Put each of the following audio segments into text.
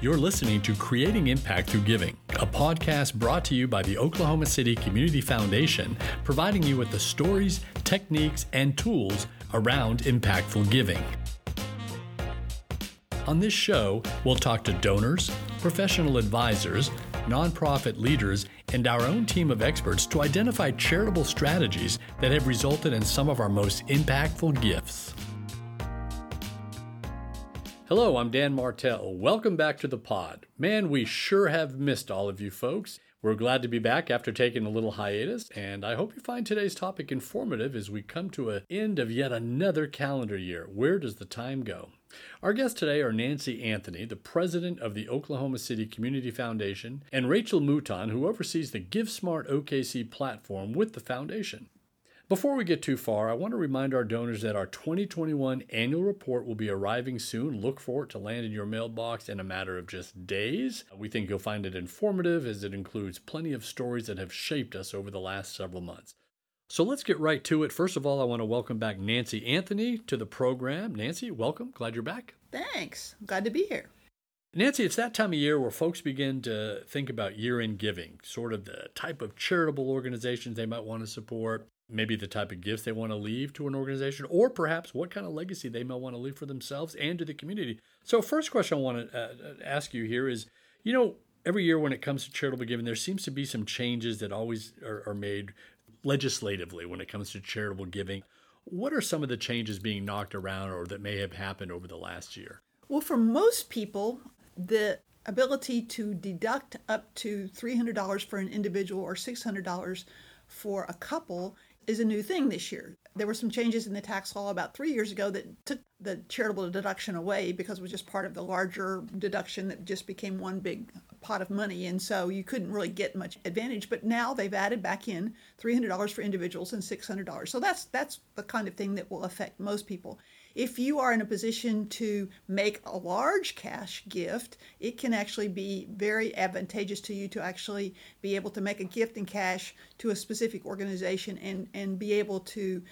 You're listening to Creating Impact Through Giving, a podcast brought to you by the Oklahoma City Community Foundation, providing you with the stories, techniques, and tools around impactful giving. On this show, we'll talk to donors, professional advisors, nonprofit leaders, and our own team of experts to identify charitable strategies that have resulted in some of our most impactful gifts. Hello, I'm Dan Martell. Welcome back to the pod. Man, we sure have missed all of you folks. We're glad to be back after taking a little hiatus, and I hope you find today's topic informative as we come to an end of yet another calendar year. Where does the time go? Our guests today are Nancy Anthony, the president of the Oklahoma City Community Foundation, and Rachel Mouton, who oversees the GiveSmart OKC platform with the foundation. Before we get too far, I want to remind our donors that our 2021 annual report will be arriving soon. Look for it to land in your mailbox in a matter of just days. We think you'll find it informative as it includes plenty of stories that have shaped us over the last several months. So let's get right to it. First of all, I want to welcome back Nancy Anthony to the program. Nancy, welcome. Glad you're back. Thanks. glad to be here. Nancy, it's that time of year where folks begin to think about year end giving, sort of the type of charitable organizations they might want to support, maybe the type of gifts they want to leave to an organization, or perhaps what kind of legacy they may want to leave for themselves and to the community. So, first question I want to uh, ask you here is you know, every year when it comes to charitable giving, there seems to be some changes that always are, are made legislatively when it comes to charitable giving. What are some of the changes being knocked around or that may have happened over the last year? Well, for most people, the ability to deduct up to $300 for an individual or $600 for a couple is a new thing this year. There were some changes in the tax law about three years ago that took the charitable deduction away because it was just part of the larger deduction that just became one big pot of money. And so you couldn't really get much advantage. But now they've added back in $300 for individuals and $600. So that's, that's the kind of thing that will affect most people. If you are in a position to make a large cash gift, it can actually be very advantageous to you to actually be able to make a gift in cash to a specific organization and, and be able to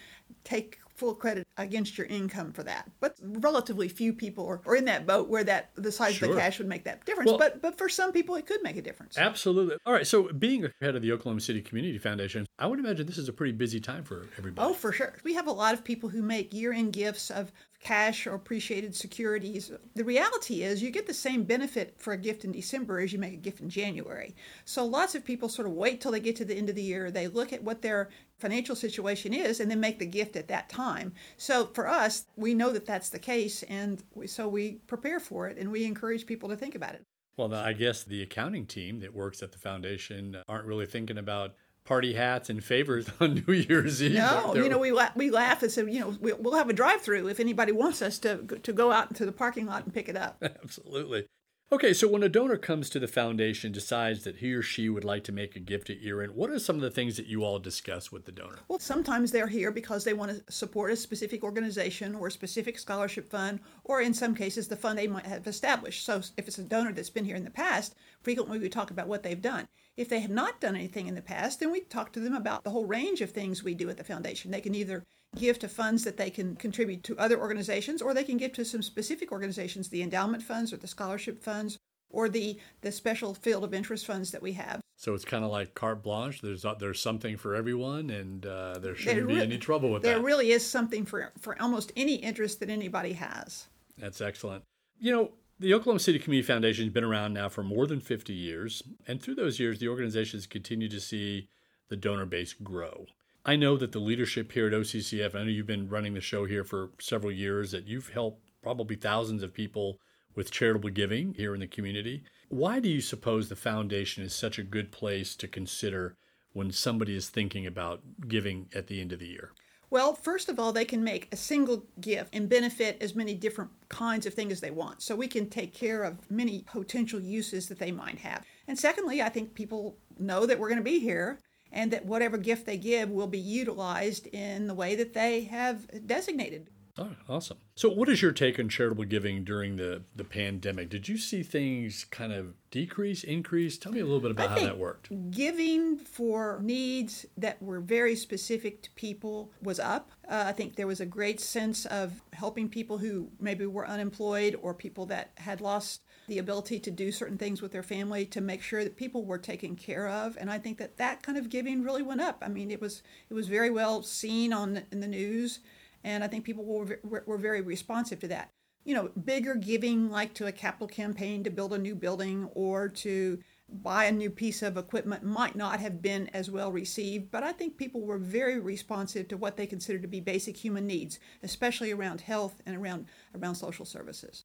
take full credit against your income for that. But relatively few people are, are in that boat where that the size sure. of the cash would make that difference. Well, but but for some people it could make a difference. Absolutely. All right. So being a head of the Oklahoma City Community Foundation, I would imagine this is a pretty busy time for everybody. Oh, for sure. We have a lot of people who make year-end gifts of cash or appreciated securities. The reality is you get the same benefit for a gift in December as you make a gift in January. So lots of people sort of wait till they get to the end of the year. They look at what their financial situation is and then make the gift at that time. So for us, we know that that's the case and we, so we prepare for it and we encourage people to think about it. Well, I guess the accounting team that works at the foundation aren't really thinking about party hats and favors on New Year's Eve. No, you know we la- we laugh and say you know we'll have a drive-through if anybody wants us to to go out into the parking lot and pick it up. Absolutely. Okay, so when a donor comes to the foundation, decides that he or she would like to make a gift to end, what are some of the things that you all discuss with the donor? Well, sometimes they're here because they want to support a specific organization or a specific scholarship fund, or in some cases, the fund they might have established. So if it's a donor that's been here in the past, frequently we talk about what they've done. If they have not done anything in the past, then we talk to them about the whole range of things we do at the foundation. They can either give to funds that they can contribute to other organizations, or they can give to some specific organizations, the endowment funds or the scholarship funds, or the, the special field of interest funds that we have. So it's kind of like carte blanche. There's there's something for everyone, and uh, there shouldn't there be any trouble with there that. There really is something for for almost any interest that anybody has. That's excellent. You know, the Oklahoma City Community Foundation has been around now for more than 50 years, and through those years, the organization has continued to see the donor base grow. I know that the leadership here at OCCF, I know you've been running the show here for several years, that you've helped probably thousands of people with charitable giving here in the community. Why do you suppose the foundation is such a good place to consider when somebody is thinking about giving at the end of the year? Well, first of all, they can make a single gift and benefit as many different kinds of things as they want. So we can take care of many potential uses that they might have. And secondly, I think people know that we're going to be here and that whatever gift they give will be utilized in the way that they have designated. Oh, awesome. So, what is your take on charitable giving during the, the pandemic? Did you see things kind of decrease, increase? Tell me a little bit about how that worked. Giving for needs that were very specific to people was up. Uh, I think there was a great sense of helping people who maybe were unemployed or people that had lost the ability to do certain things with their family to make sure that people were taken care of and i think that that kind of giving really went up i mean it was it was very well seen on in the news and I think people were, were very responsive to that. You know, bigger giving like to a capital campaign to build a new building or to buy a new piece of equipment might not have been as well received, but I think people were very responsive to what they consider to be basic human needs, especially around health and around around social services.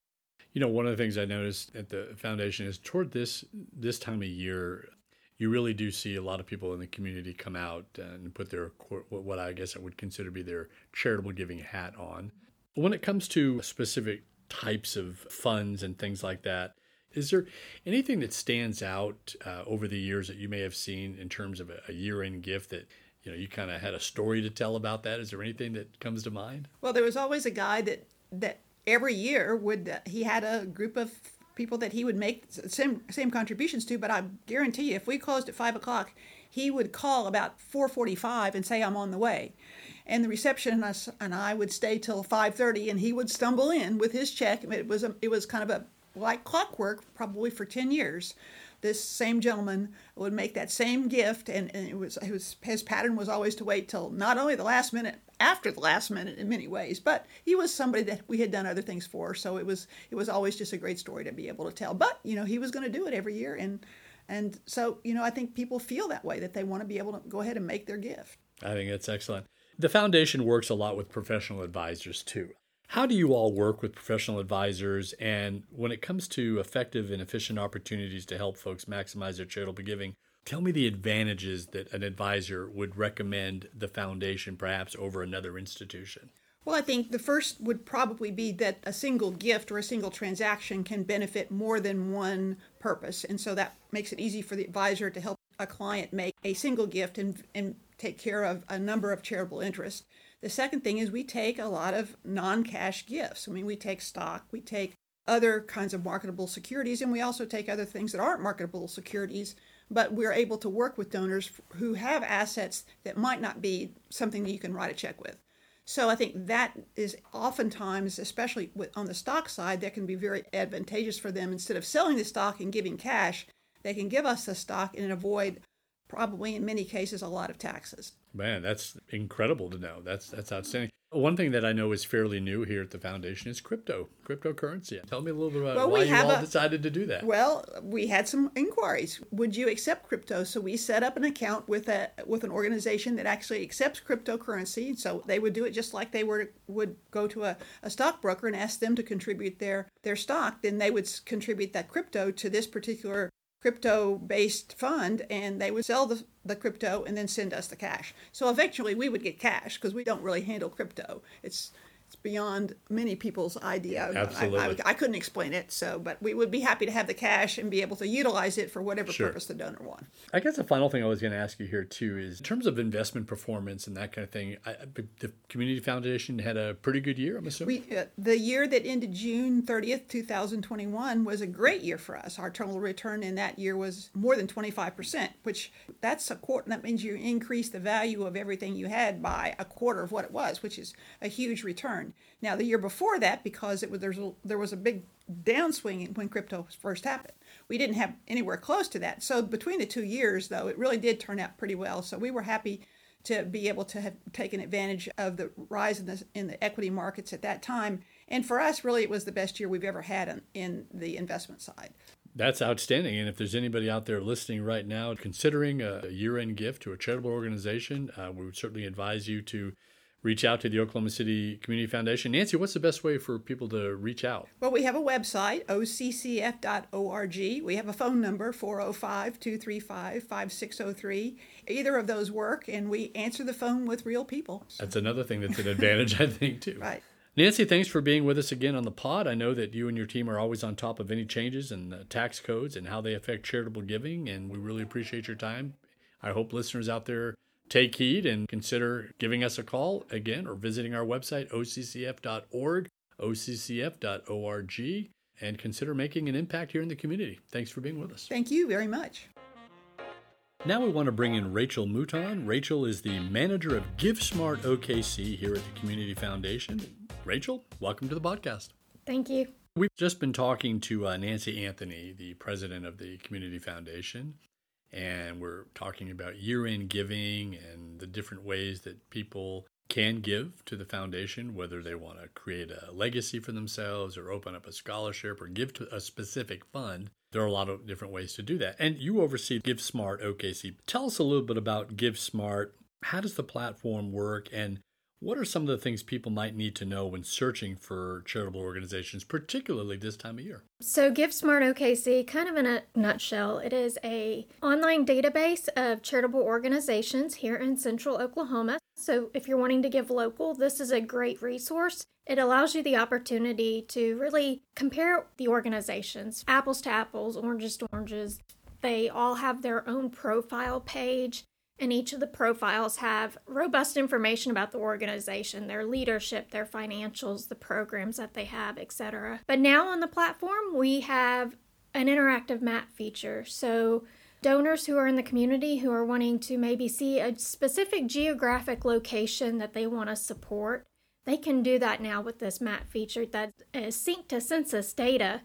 You know, one of the things I noticed at the foundation is toward this this time of year, you really do see a lot of people in the community come out and put their what I guess I would consider to be their charitable giving hat on. When it comes to specific types of funds and things like that, is there anything that stands out uh, over the years that you may have seen in terms of a, a year-end gift that you know you kind of had a story to tell about that? Is there anything that comes to mind? Well, there was always a guy that that every year would uh, he had a group of people that he would make same same contributions to. But I guarantee you, if we closed at five o'clock, he would call about four forty-five and say, "I'm on the way." And the receptionist and I would stay till five thirty, and he would stumble in with his check. It was a, it was kind of a like clockwork, probably for ten years. This same gentleman would make that same gift, and, and it was, it was his pattern was always to wait till not only the last minute after the last minute in many ways. But he was somebody that we had done other things for, so it was it was always just a great story to be able to tell. But you know, he was going to do it every year, and and so you know, I think people feel that way that they want to be able to go ahead and make their gift. I think that's excellent. The foundation works a lot with professional advisors too. How do you all work with professional advisors? And when it comes to effective and efficient opportunities to help folks maximize their charitable giving, Tell me the advantages that an advisor would recommend the foundation perhaps over another institution. Well, I think the first would probably be that a single gift or a single transaction can benefit more than one purpose. And so that makes it easy for the advisor to help a client make a single gift and, and take care of a number of charitable interests. The second thing is we take a lot of non cash gifts. I mean, we take stock, we take other kinds of marketable securities, and we also take other things that aren't marketable securities but we're able to work with donors who have assets that might not be something that you can write a check with. So I think that is oftentimes, especially with, on the stock side, that can be very advantageous for them. Instead of selling the stock and giving cash, they can give us the stock and avoid probably in many cases a lot of taxes. Man, that's incredible to know. That's that's outstanding. One thing that I know is fairly new here at the foundation is crypto, cryptocurrency. Tell me a little bit about well, why you all a, decided to do that. Well, we had some inquiries. Would you accept crypto? So we set up an account with a with an organization that actually accepts cryptocurrency. So they would do it just like they were would go to a, a stockbroker and ask them to contribute their their stock. Then they would contribute that crypto to this particular crypto based fund and they would sell the, the crypto and then send us the cash. So eventually we would get cash because we don't really handle crypto. It's it's beyond many people's idea. Absolutely. I, I, I, couldn't explain it, so but we would be happy to have the cash and be able to utilize it for whatever sure. purpose the donor wants. I guess the final thing I was going to ask you here too is in terms of investment performance and that kind of thing. I, the Community Foundation had a pretty good year. I'm assuming. We, uh, the year that ended June 30th, 2021, was a great year for us. Our total return in that year was more than 25 percent, which that's a quarter. That means you increase the value of everything you had by a quarter of what it was, which is a huge return return. Now, the year before that, because it was there's a, there was a big downswing when crypto first happened, we didn't have anywhere close to that. So between the two years, though, it really did turn out pretty well. So we were happy to be able to have taken advantage of the rise in the, in the equity markets at that time. And for us, really, it was the best year we've ever had in, in the investment side. That's outstanding. And if there's anybody out there listening right now considering a year end gift to a charitable organization, uh, we would certainly advise you to reach out to the Oklahoma City Community Foundation. Nancy, what's the best way for people to reach out? Well, we have a website, occf.org. We have a phone number, 405 235 5603. Either of those work, and we answer the phone with real people. That's another thing that's an advantage, I think, too. Right. Nancy, thanks for being with us again on the pod. I know that you and your team are always on top of any changes in the tax codes and how they affect charitable giving, and we really appreciate your time. I hope listeners out there take heed and consider giving us a call again or visiting our website, occf.org, occf.org, and consider making an impact here in the community. Thanks for being with us. Thank you very much. Now we want to bring in Rachel Mouton. Rachel is the manager of GiveSmart OKC here at the Community Foundation. Rachel, welcome to the podcast. Thank you. We've just been talking to uh, Nancy Anthony, the president of the Community Foundation, and we're talking about year end giving and the different ways that people can give to the foundation, whether they want to create a legacy for themselves or open up a scholarship or give to a specific fund. There are a lot of different ways to do that. And you oversee GiveSmart OKC. Tell us a little bit about GiveSmart. How does the platform work? And what are some of the things people might need to know when searching for charitable organizations, particularly this time of year? So GiveSmart OKC, kind of in a nutshell, it is a online database of charitable organizations here in central Oklahoma. So if you're wanting to give local, this is a great resource. It allows you the opportunity to really compare the organizations, apples to apples, oranges to oranges. They all have their own profile page and each of the profiles have robust information about the organization, their leadership, their financials, the programs that they have, etc. But now on the platform, we have an interactive map feature. So donors who are in the community who are wanting to maybe see a specific geographic location that they want to support, they can do that now with this map feature that is synced to census data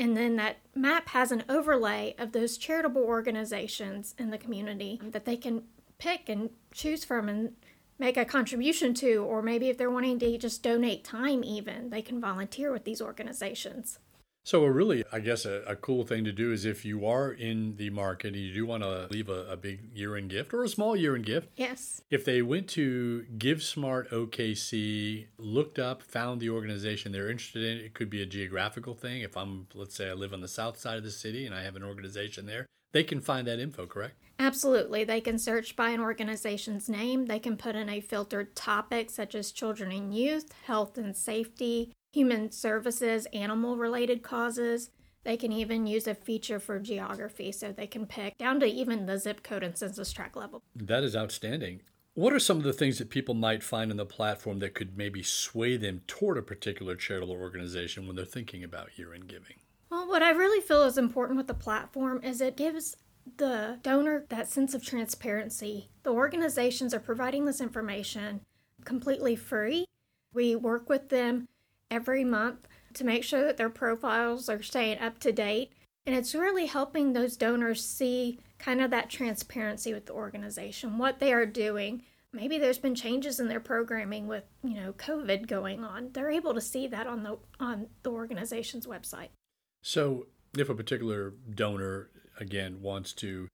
and then that map has an overlay of those charitable organizations in the community that they can pick and choose from and make a contribution to, or maybe if they're wanting to just donate time, even, they can volunteer with these organizations. So, a really, I guess, a, a, cool thing to do is if you are in the market and you do want to leave a, a big year end gift or a small year end gift. Yes. If they went to GiveSmart OKC, looked up, found the organization they're interested in, it could be a geographical thing. If I'm, let's say, I live on the south side of the city and I have an organization there, they can find that info, correct? Absolutely. They can search by an organization's name. They can put in a filtered topic such as children and youth, health and safety, human services, animal related causes. They can even use a feature for geography so they can pick down to even the zip code and census tract level. That is outstanding. What are some of the things that people might find in the platform that could maybe sway them toward a particular charitable organization when they're thinking about year end giving? Well, what I really feel is important with the platform is it gives the donor that sense of transparency. The organizations are providing this information completely free. We work with them every month to make sure that their profiles are staying up to date. And it's really helping those donors see kind of that transparency with the organization, what they are doing. Maybe there's been changes in their programming with, you know, COVID going on. They're able to see that on the on the organization's website. So, if a particular donor again wants to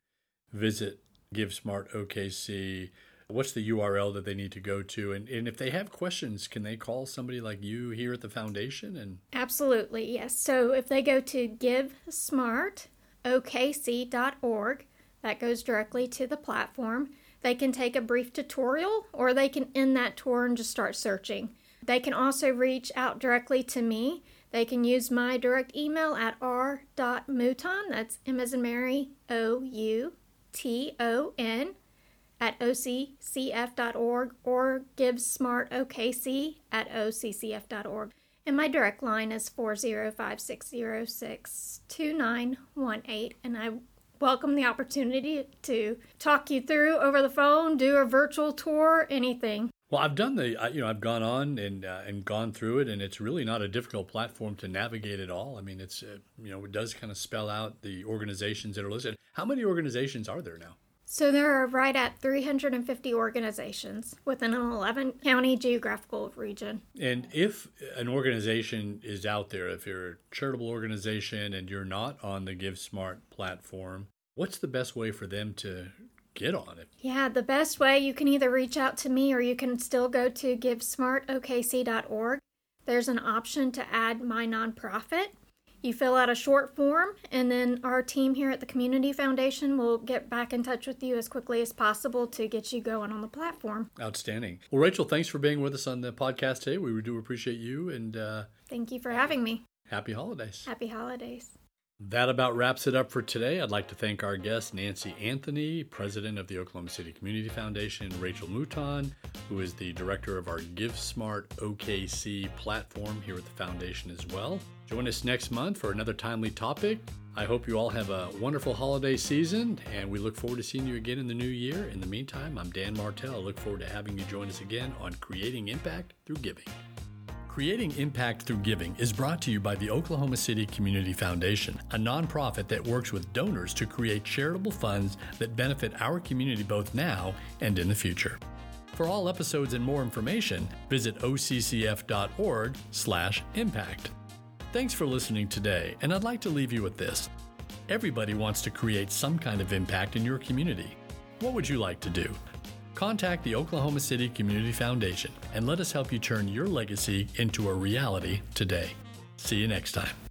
visit GiveSmart OKC, what's the URL that they need to go to? And, and if they have questions, can they call somebody like you here at the foundation? And Absolutely, yes. So if they go to givesmartokc.org, that goes directly to the platform. They can take a brief tutorial or they can end that tour and just start searching. They can also reach out directly to me they can use my direct email at r.mouton, that's M as in Mary, O U T O N, at occf.org or givesmartokc at occf.org. And my direct line is 405-606-2918 and I welcome the opportunity to talk you through over the phone, do a virtual tour, anything. Well, I've done the, you know, I've gone on and uh, and gone through it, and it's really not a difficult platform to navigate at all. I mean, it's, uh, you know, it does kind of spell out the organizations that are listed. How many organizations are there now? So there are right at 350 organizations within an 11 county geographical region. And if an organization is out there, if you're a charitable organization and you're not on the GiveSmart platform, what's the best way for them to get on it. Yeah, the best way you can either reach out to me or you can still go to givesmartokc.org. There's an option to add my nonprofit. You fill out a short form, and then our team here at the Community Foundation will get back in touch with you as quickly as possible to get you going on the platform. Outstanding. Well, Rachel, thanks for being with us on the podcast today. We do appreciate you, and uh, thank you for having me. Happy holidays. Happy holidays. That about wraps it up for today. I'd like to thank our guest, Nancy Anthony, president of the Oklahoma City Community Foundation, Rachel Mouton, who is the director of our GiveSmart OKC platform here at the foundation as well. Join us next month for another timely topic. I hope you all have a wonderful holiday season, and we look forward to seeing you again in the new year. In the meantime, I'm Dan Martell. I look forward to having you join us again on Creating Impact Through Giving. Creating Impact Through Giving is brought to you by the Oklahoma City Community Foundation, a nonprofit that works with donors to create charitable funds that benefit our community both now and in the future. For all episodes and more information, visit occf.org/impact. Thanks for listening today, and I'd like to leave you with this. Everybody wants to create some kind of impact in your community. What would you like to do? Contact the Oklahoma City Community Foundation and let us help you turn your legacy into a reality today. See you next time.